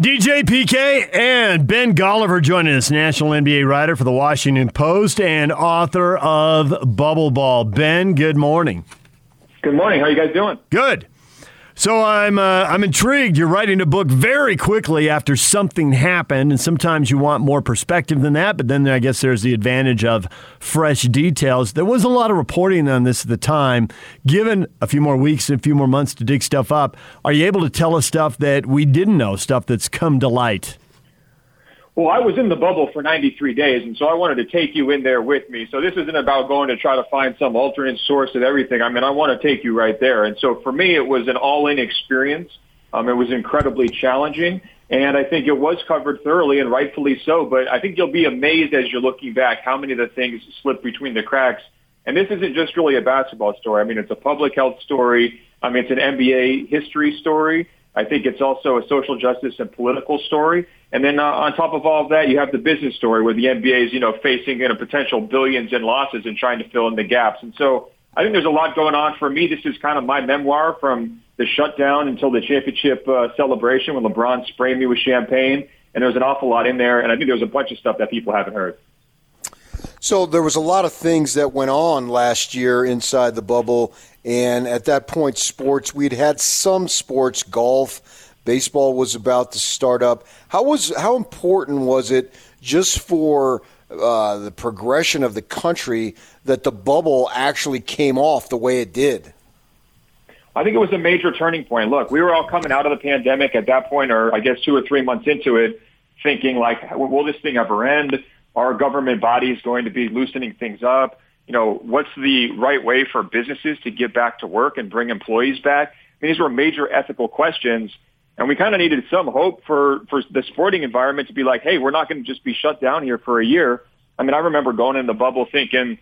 DJ PK and Ben Golliver joining us, national NBA writer for the Washington Post and author of Bubbleball. Ben, good morning. Good morning. How are you guys doing? Good. So I'm uh, I'm intrigued. You're writing a book very quickly after something happened, and sometimes you want more perspective than that. But then I guess there's the advantage of fresh details. There was a lot of reporting on this at the time. Given a few more weeks and a few more months to dig stuff up, are you able to tell us stuff that we didn't know, stuff that's come to light? Well, I was in the bubble for 93 days, and so I wanted to take you in there with me. So this isn't about going to try to find some alternate source of everything. I mean, I want to take you right there. And so for me, it was an all-in experience. Um, it was incredibly challenging, and I think it was covered thoroughly and rightfully so. But I think you'll be amazed as you're looking back how many of the things slipped between the cracks. And this isn't just really a basketball story. I mean, it's a public health story. I mean, it's an NBA history story. I think it's also a social justice and political story. And then uh, on top of all of that, you have the business story where the NBA is, you know, facing you know, potential billions in losses and trying to fill in the gaps. And so I think there's a lot going on for me. This is kind of my memoir from the shutdown until the championship uh, celebration when LeBron sprayed me with champagne. And there's an awful lot in there. And I think there's a bunch of stuff that people haven't heard. So there was a lot of things that went on last year inside the bubble. And at that point, sports, we'd had some sports, golf, Baseball was about to start up. How was how important was it just for uh, the progression of the country that the bubble actually came off the way it did? I think it was a major turning point. Look, we were all coming out of the pandemic at that point, or I guess two or three months into it, thinking like, will this thing ever end? Are government bodies going to be loosening things up? You know, what's the right way for businesses to get back to work and bring employees back? I mean, these were major ethical questions and we kind of needed some hope for, for the sporting environment to be like, hey, we're not going to just be shut down here for a year. I mean, I remember going in the bubble thinking,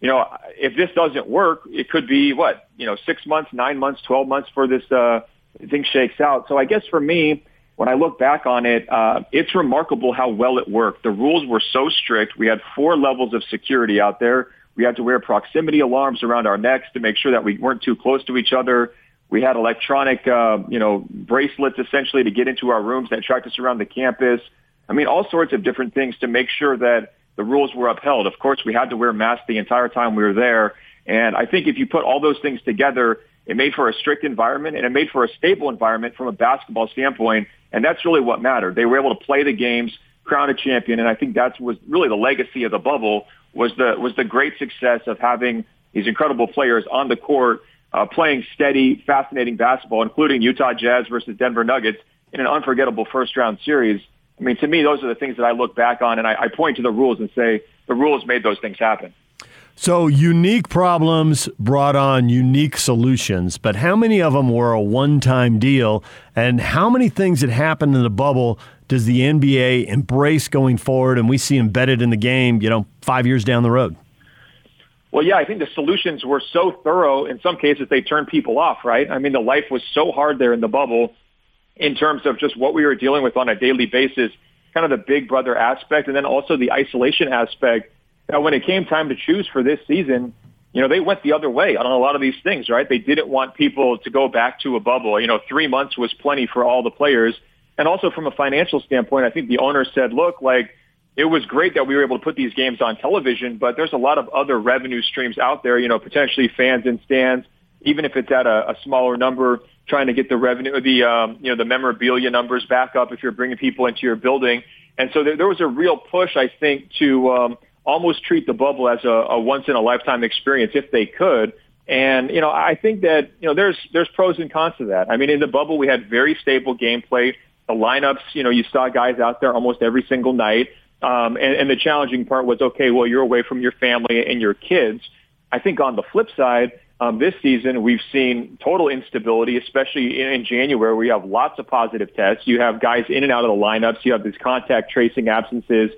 you know, if this doesn't work, it could be what, you know, six months, nine months, 12 months for this uh, thing shakes out. So I guess for me, when I look back on it, uh, it's remarkable how well it worked. The rules were so strict. We had four levels of security out there. We had to wear proximity alarms around our necks to make sure that we weren't too close to each other. We had electronic, uh, you know, bracelets essentially to get into our rooms that tracked us around the campus. I mean, all sorts of different things to make sure that the rules were upheld. Of course, we had to wear masks the entire time we were there. And I think if you put all those things together, it made for a strict environment and it made for a stable environment from a basketball standpoint. And that's really what mattered. They were able to play the games, crown a champion. And I think that was really the legacy of the bubble was the, was the great success of having these incredible players on the court uh, playing steady, fascinating basketball, including Utah Jazz versus Denver Nuggets in an unforgettable first round series. I mean, to me, those are the things that I look back on and I, I point to the rules and say the rules made those things happen. So, unique problems brought on unique solutions, but how many of them were a one time deal? And how many things that happened in the bubble does the NBA embrace going forward and we see embedded in the game, you know, five years down the road? Well, yeah, I think the solutions were so thorough. In some cases, they turned people off, right? I mean, the life was so hard there in the bubble in terms of just what we were dealing with on a daily basis, kind of the big brother aspect, and then also the isolation aspect. Now, when it came time to choose for this season, you know, they went the other way on a lot of these things, right? They didn't want people to go back to a bubble. You know, three months was plenty for all the players. And also from a financial standpoint, I think the owner said, look, like, it was great that we were able to put these games on television, but there's a lot of other revenue streams out there, you know, potentially fans in stands, even if it's at a, a smaller number, trying to get the revenue, the, um, you know, the memorabilia numbers back up if you're bringing people into your building. And so there, there was a real push, I think, to um, almost treat the bubble as a, a once in a lifetime experience if they could. And, you know, I think that, you know, there's, there's pros and cons to that. I mean, in the bubble, we had very stable gameplay. The lineups, you know, you saw guys out there almost every single night. Um, and, and the challenging part was, okay, well, you're away from your family and your kids. I think on the flip side, um, this season we've seen total instability, especially in, in January. We have lots of positive tests. You have guys in and out of the lineups. You have these contact tracing absences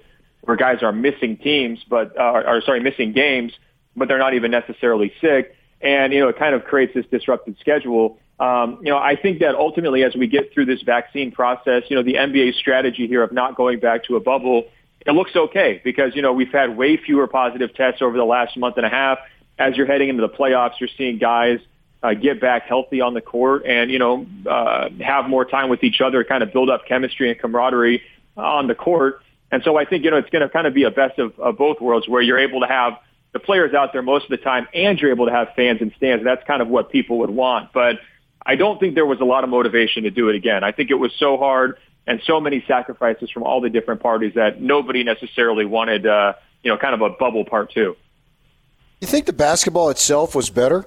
where guys are missing teams, but uh, are sorry, missing games, but they're not even necessarily sick. And you know, it kind of creates this disrupted schedule. Um, you know, I think that ultimately, as we get through this vaccine process, you know, the NBA strategy here of not going back to a bubble it looks okay because, you know, we've had way fewer positive tests over the last month and a half. As you're heading into the playoffs, you're seeing guys uh, get back healthy on the court and, you know, uh, have more time with each other, kind of build up chemistry and camaraderie on the court. And so I think, you know, it's going to kind of be a best of, of both worlds where you're able to have the players out there most of the time and you're able to have fans and stands. That's kind of what people would want. But I don't think there was a lot of motivation to do it again. I think it was so hard and so many sacrifices from all the different parties that nobody necessarily wanted, uh, you know, kind of a bubble part two. You think the basketball itself was better?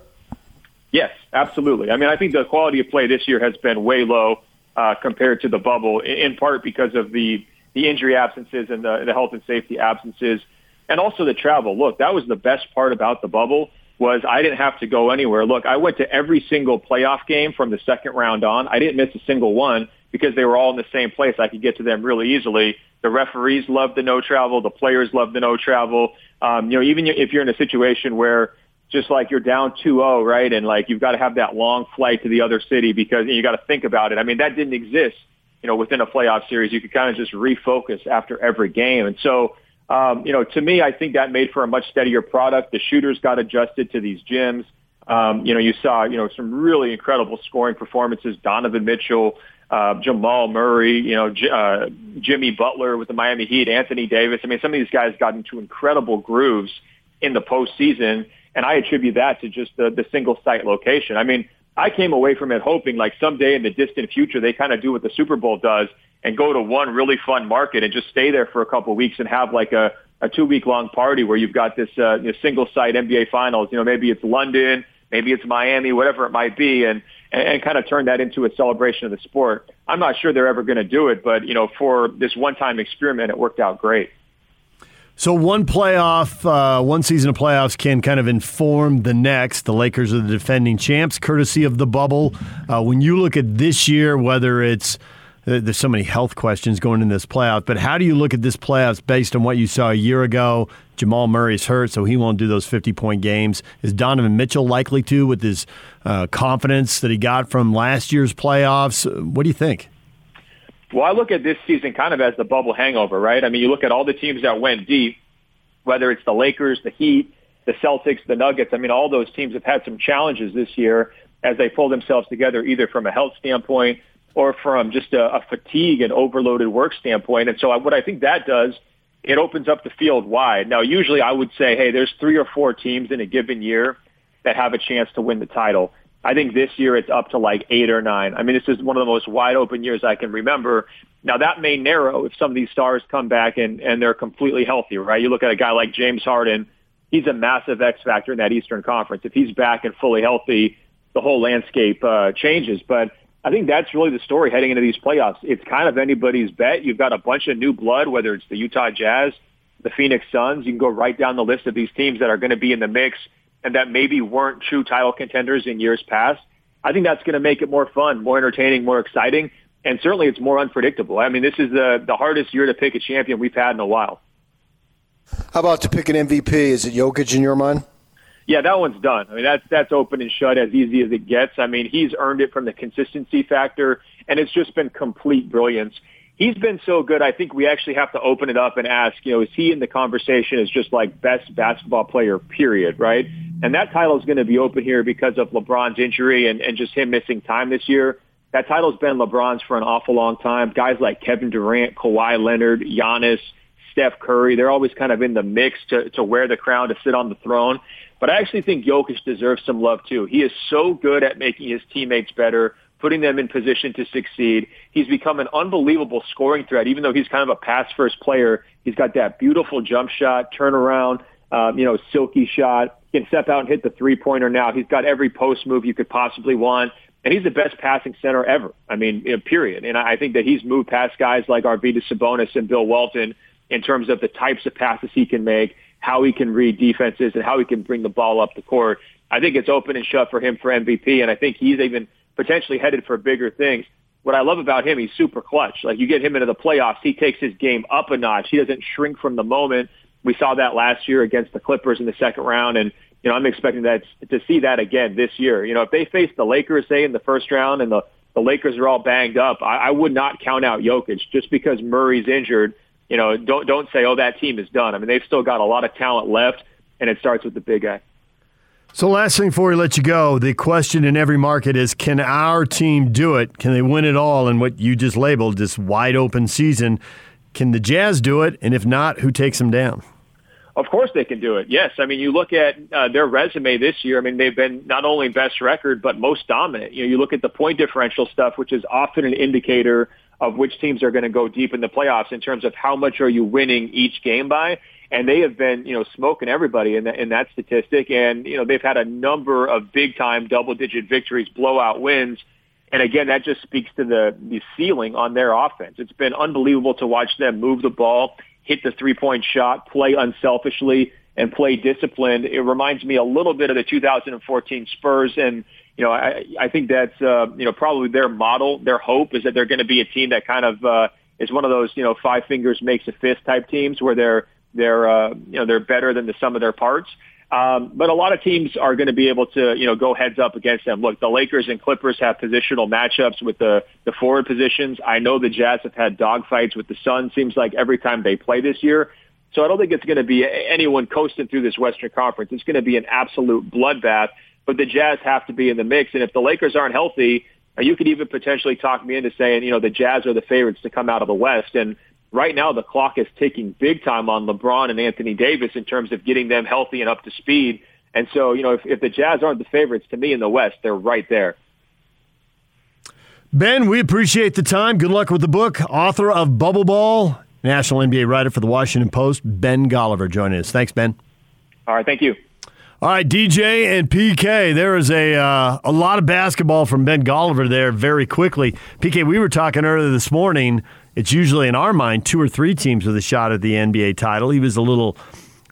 Yes, absolutely. I mean, I think the quality of play this year has been way low uh, compared to the bubble, in part because of the the injury absences and the, the health and safety absences, and also the travel. Look, that was the best part about the bubble was I didn't have to go anywhere. Look, I went to every single playoff game from the second round on. I didn't miss a single one because they were all in the same place. I could get to them really easily. The referees loved the no travel. The players loved the no travel. Um, you know, even if you're in a situation where just like you're down 2-0, right? And like you've got to have that long flight to the other city because you got to think about it. I mean, that didn't exist, you know, within a playoff series. You could kind of just refocus after every game. And so, um, you know, to me, I think that made for a much steadier product. The shooters got adjusted to these gyms. Um, you know, you saw, you know, some really incredible scoring performances. Donovan Mitchell, uh, Jamal Murray, you know, J- uh, Jimmy Butler with the Miami Heat, Anthony Davis. I mean, some of these guys got into incredible grooves in the postseason. And I attribute that to just the, the single site location. I mean, I came away from it hoping like someday in the distant future, they kind of do what the Super Bowl does and go to one really fun market and just stay there for a couple of weeks and have like a, a two week long party where you've got this uh, you know, single site NBA finals. You know, maybe it's London, maybe it's Miami, whatever it might be. And, and, and kind of turn that into a celebration of the sport. I'm not sure they're ever going to do it, but you know, for this one time experiment, it worked out great. So one playoff, uh, one season of playoffs can kind of inform the next. The Lakers are the defending champs, courtesy of the bubble. Uh, when you look at this year, whether it's uh, there's so many health questions going in this playoff, but how do you look at this playoffs based on what you saw a year ago? Jamal Murray's hurt, so he won't do those 50 point games. Is Donovan Mitchell likely to with his uh, confidence that he got from last year's playoffs? What do you think? Well, I look at this season kind of as the bubble hangover, right? I mean, you look at all the teams that went deep, whether it's the Lakers, the Heat, the Celtics, the Nuggets. I mean, all those teams have had some challenges this year as they pull themselves together, either from a health standpoint or from just a, a fatigue and overloaded work standpoint. And so what I think that does, it opens up the field wide. Now, usually I would say, hey, there's three or four teams in a given year that have a chance to win the title. I think this year it's up to like eight or nine. I mean, this is one of the most wide open years I can remember. Now that may narrow if some of these stars come back and, and they're completely healthy, right? You look at a guy like James Harden. He's a massive X factor in that Eastern Conference. If he's back and fully healthy, the whole landscape uh, changes. But I think that's really the story heading into these playoffs. It's kind of anybody's bet. You've got a bunch of new blood, whether it's the Utah Jazz, the Phoenix Suns. You can go right down the list of these teams that are going to be in the mix and that maybe weren't true title contenders in years past. I think that's going to make it more fun, more entertaining, more exciting, and certainly it's more unpredictable. I mean, this is the the hardest year to pick a champion we've had in a while. How about to pick an MVP? Is it Jokic in your mind? Yeah, that one's done. I mean, that's that's open and shut as easy as it gets. I mean, he's earned it from the consistency factor, and it's just been complete brilliance he's been so good. I think we actually have to open it up and ask, you know, is he in the conversation as just like best basketball player, period, right? And that title is going to be open here because of LeBron's injury and, and just him missing time this year. That title's been LeBron's for an awful long time. Guys like Kevin Durant, Kawhi Leonard, Giannis, Steph Curry, they're always kind of in the mix to, to wear the crown, to sit on the throne. But I actually think Jokic deserves some love too. He is so good at making his teammates better putting them in position to succeed. He's become an unbelievable scoring threat, even though he's kind of a pass first player. He's got that beautiful jump shot, turnaround, um, you know, silky shot. Can step out and hit the three pointer now. He's got every post move you could possibly want. And he's the best passing center ever. I mean, period. And I think that he's moved past guys like Arvydas Sabonis and Bill Walton in terms of the types of passes he can make, how he can read defenses, and how he can bring the ball up the court. I think it's open and shut for him for MVP, and I think he's even potentially headed for bigger things. What I love about him, he's super clutch. Like you get him into the playoffs, he takes his game up a notch. He doesn't shrink from the moment. We saw that last year against the Clippers in the second round, and you know I'm expecting that to see that again this year. You know, if they face the Lakers, say in the first round, and the the Lakers are all banged up, I, I would not count out Jokic just because Murray's injured. You know, don't don't say, oh, that team is done. I mean, they've still got a lot of talent left, and it starts with the big guy. So, last thing before we let you go, the question in every market is can our team do it? Can they win it all in what you just labeled this wide open season? Can the Jazz do it? And if not, who takes them down? Of course they can do it. Yes. I mean, you look at uh, their resume this year. I mean, they've been not only best record, but most dominant. You know, you look at the point differential stuff, which is often an indicator of which teams are going to go deep in the playoffs in terms of how much are you winning each game by and they have been, you know, smoking everybody in, the, in that statistic. And you know, they've had a number of big time double digit victories, blowout wins. And again, that just speaks to the the ceiling on their offense. It's been unbelievable to watch them move the ball, hit the three point shot, play unselfishly, and play disciplined. It reminds me a little bit of the 2014 Spurs, and you know, I, I think that's uh, you know probably their model. Their hope is that they're going to be a team that kind of uh, is one of those you know five fingers makes a fist type teams where they're they're uh, you know they're better than the sum of their parts. Um, but a lot of teams are going to be able to, you know, go heads up against them. Look, the Lakers and Clippers have positional matchups with the, the forward positions. I know the Jazz have had dogfights with the Suns. Seems like every time they play this year. So I don't think it's going to be anyone coasting through this Western Conference. It's going to be an absolute bloodbath. But the Jazz have to be in the mix. And if the Lakers aren't healthy, you could even potentially talk me into saying, you know, the Jazz are the favorites to come out of the West. And right now the clock is ticking big time on LeBron and Anthony Davis in terms of getting them healthy and up to speed. And so, you know, if, if the Jazz aren't the favorites to me in the West, they're right there. Ben, we appreciate the time. Good luck with the book. Author of Bubbleball, national NBA writer for the Washington Post, Ben Golliver, joining us. Thanks, Ben. All right, thank you. All right, DJ and PK. There is a uh, a lot of basketball from Ben Golliver there. Very quickly, PK. We were talking earlier this morning it's usually in our mind two or three teams with a shot at the NBA title. He was a little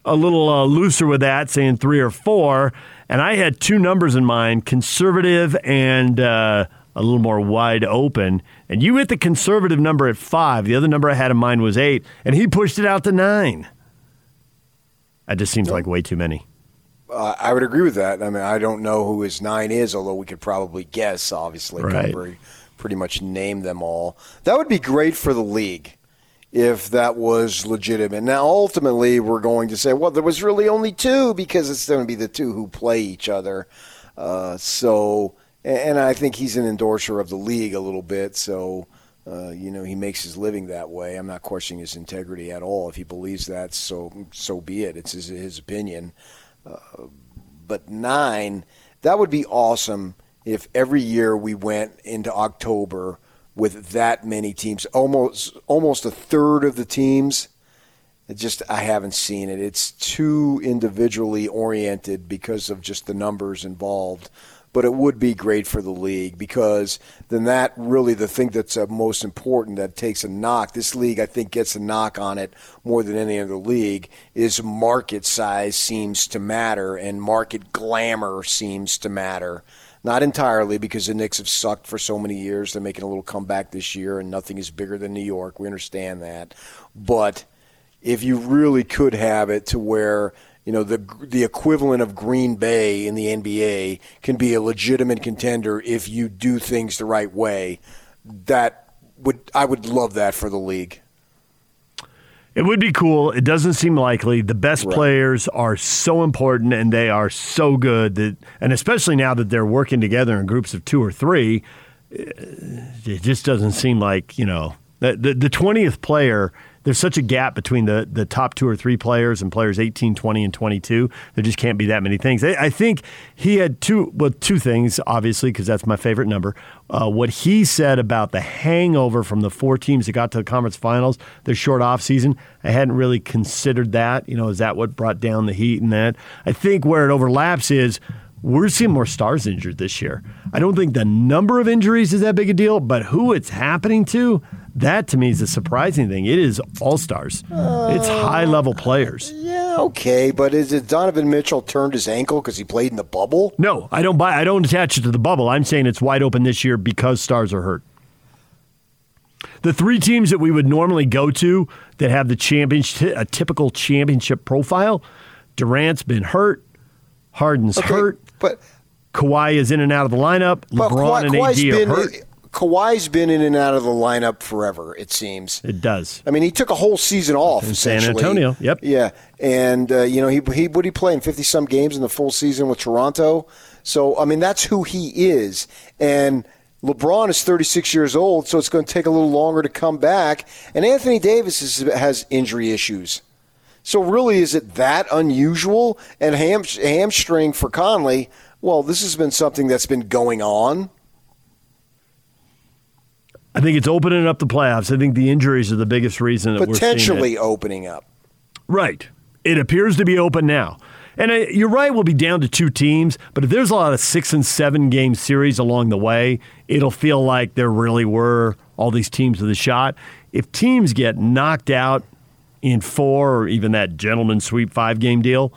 a little uh, looser with that, saying three or four. And I had two numbers in mind: conservative and uh, a little more wide open. And you hit the conservative number at five. The other number I had in mind was eight, and he pushed it out to nine. That just seems like way too many. Uh, I would agree with that. I mean, I don't know who his nine is, although we could probably guess. Obviously, right pretty much name them all. That would be great for the league if that was legitimate. Now, ultimately, we're going to say, well, there was really only two because it's going to be the two who play each other. Uh, so, and I think he's an endorser of the league a little bit. So, uh, you know, he makes his living that way. I'm not questioning his integrity at all. If he believes that, so so be it. It's his, his opinion. Uh, but nine, that would be awesome if every year we went into October with that many teams, almost almost a third of the teams. It just I haven't seen it. It's too individually oriented because of just the numbers involved. But it would be great for the league because then that really the thing that's uh, most important that takes a knock. This league I think gets a knock on it more than any other league is market size seems to matter and market glamour seems to matter. Not entirely because the Knicks have sucked for so many years. They're making a little comeback this year, and nothing is bigger than New York. We understand that. But if you really could have it to where you know the the equivalent of Green Bay in the NBA can be a legitimate contender if you do things the right way, that would I would love that for the league. It would be cool. It doesn't seem likely. The best right. players are so important and they are so good that, and especially now that they're working together in groups of two or three, eh, it just doesn't seem like you know the the twentieth player there's such a gap between the, the top two or three players and players 18, 20, and 22. There just can't be that many things. I, I think he had two, well, two things, obviously, because that's my favorite number. Uh, what he said about the hangover from the four teams that got to the conference finals the short off season, I hadn't really considered that. You know, is that what brought down the heat and that? I think where it overlaps is we're seeing more stars injured this year. I don't think the number of injuries is that big a deal, but who it's happening to, that to me is a surprising thing. It is all stars. Uh, it's high level players. Yeah, okay, but is it Donovan Mitchell turned his ankle because he played in the bubble? No, I don't buy. I don't attach it to the bubble. I'm saying it's wide open this year because stars are hurt. The three teams that we would normally go to that have the championship, a typical championship profile, Durant's been hurt, Harden's okay, hurt, but Kawhi is in and out of the lineup. LeBron Kawhi, and AD Kawhi's are been, hurt. Kawhi's been in and out of the lineup forever. It seems. It does. I mean, he took a whole season off. In San. Antonio, yep. Yeah, and uh, you know he he would he play in fifty some games in the full season with Toronto. So I mean, that's who he is, and. LeBron is 36 years old, so it's going to take a little longer to come back. And Anthony Davis is, has injury issues. So, really, is it that unusual? And ham, hamstring for Conley, well, this has been something that's been going on. I think it's opening up the playoffs. I think the injuries are the biggest reason that potentially opening up. Right. It appears to be open now. And uh, you're right, we'll be down to two teams, but if there's a lot of six and seven game series along the way, it'll feel like there really were all these teams with a shot. If teams get knocked out in four or even that gentleman sweep five game deal,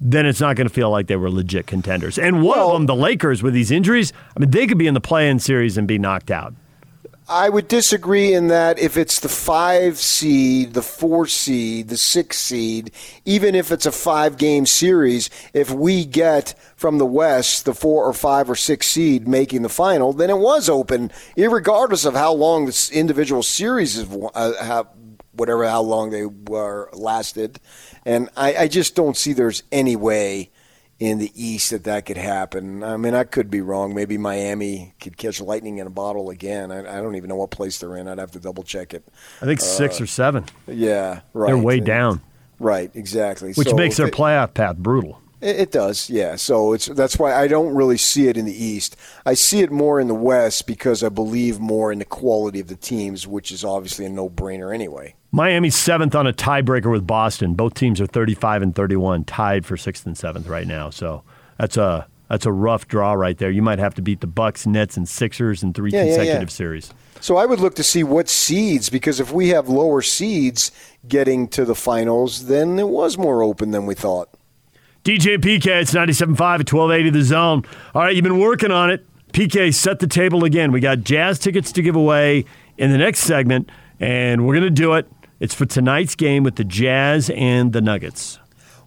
then it's not going to feel like they were legit contenders. And one well, of them, the Lakers, with these injuries, I mean, they could be in the play in series and be knocked out. I would disagree in that if it's the five seed, the four seed, the six seed, even if it's a five game series, if we get from the West the four or five or six seed making the final, then it was open, regardless of how long this individual series is, uh, have, whatever how long they were lasted. And I, I just don't see there's any way in the East that that could happen. I mean, I could be wrong. Maybe Miami could catch lightning in a bottle again. I, I don't even know what place they're in. I'd have to double check it. I think uh, six or seven. Yeah, right. They're way and, down. Right, exactly. Which so makes their playoff path brutal. It does, yeah. So it's that's why I don't really see it in the East. I see it more in the West because I believe more in the quality of the teams, which is obviously a no-brainer anyway. Miami's seventh on a tiebreaker with Boston. Both teams are 35 and 31, tied for sixth and seventh right now. So that's a that's a rough draw right there. You might have to beat the Bucks, Nets, and Sixers in three yeah, consecutive yeah, yeah. series. So I would look to see what seeds, because if we have lower seeds getting to the finals, then it was more open than we thought. DJ PK, it's 97.5 at 1280 The Zone. All right, you've been working on it. PK, set the table again. We got jazz tickets to give away in the next segment, and we're going to do it. It's for tonight's game with the Jazz and the Nuggets.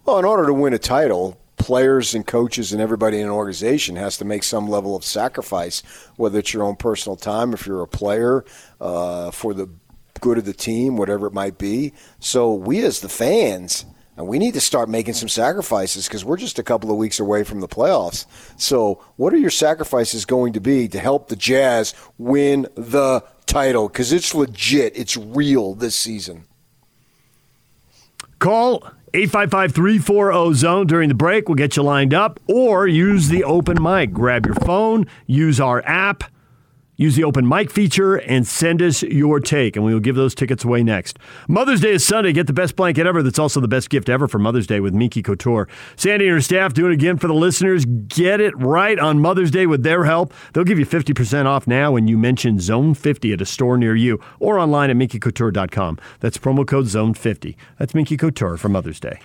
Well, in order to win a title, players and coaches and everybody in an organization has to make some level of sacrifice, whether it's your own personal time, if you're a player, uh, for the good of the team, whatever it might be. So we as the fans and we need to start making some sacrifices because we're just a couple of weeks away from the playoffs. So, what are your sacrifices going to be to help the Jazz win the title? Because it's legit, it's real this season. Call 855 340 zone during the break. We'll get you lined up or use the open mic. Grab your phone, use our app Use the open mic feature and send us your take, and we will give those tickets away next. Mother's Day is Sunday. Get the best blanket ever. That's also the best gift ever for Mother's Day with Minky Couture. Sandy and her staff doing it again for the listeners. Get it right on Mother's Day with their help. They'll give you 50% off now when you mention Zone 50 at a store near you or online at minkycouture.com. That's promo code Zone 50. That's Minky Couture for Mother's Day.